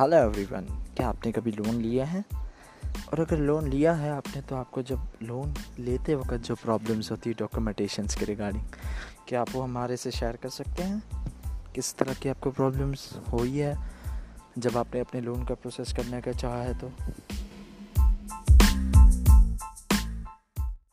Hello everyone क्या आपने कभी लोन लिया है? और अगर लोन लिया है आपने तो आपको जब लोन लेते वक्त जो प्रॉब्लम्स होती है डॉक्यूमेंटेशंस के रिगार्डिंग क्या आप वो हमारे से शेयर कर सकते हैं? किस तरह की आपको प्रॉब्लम्स हुई है? जब आपने अपने लोन का प्रोसेस करने का चाहा है तो।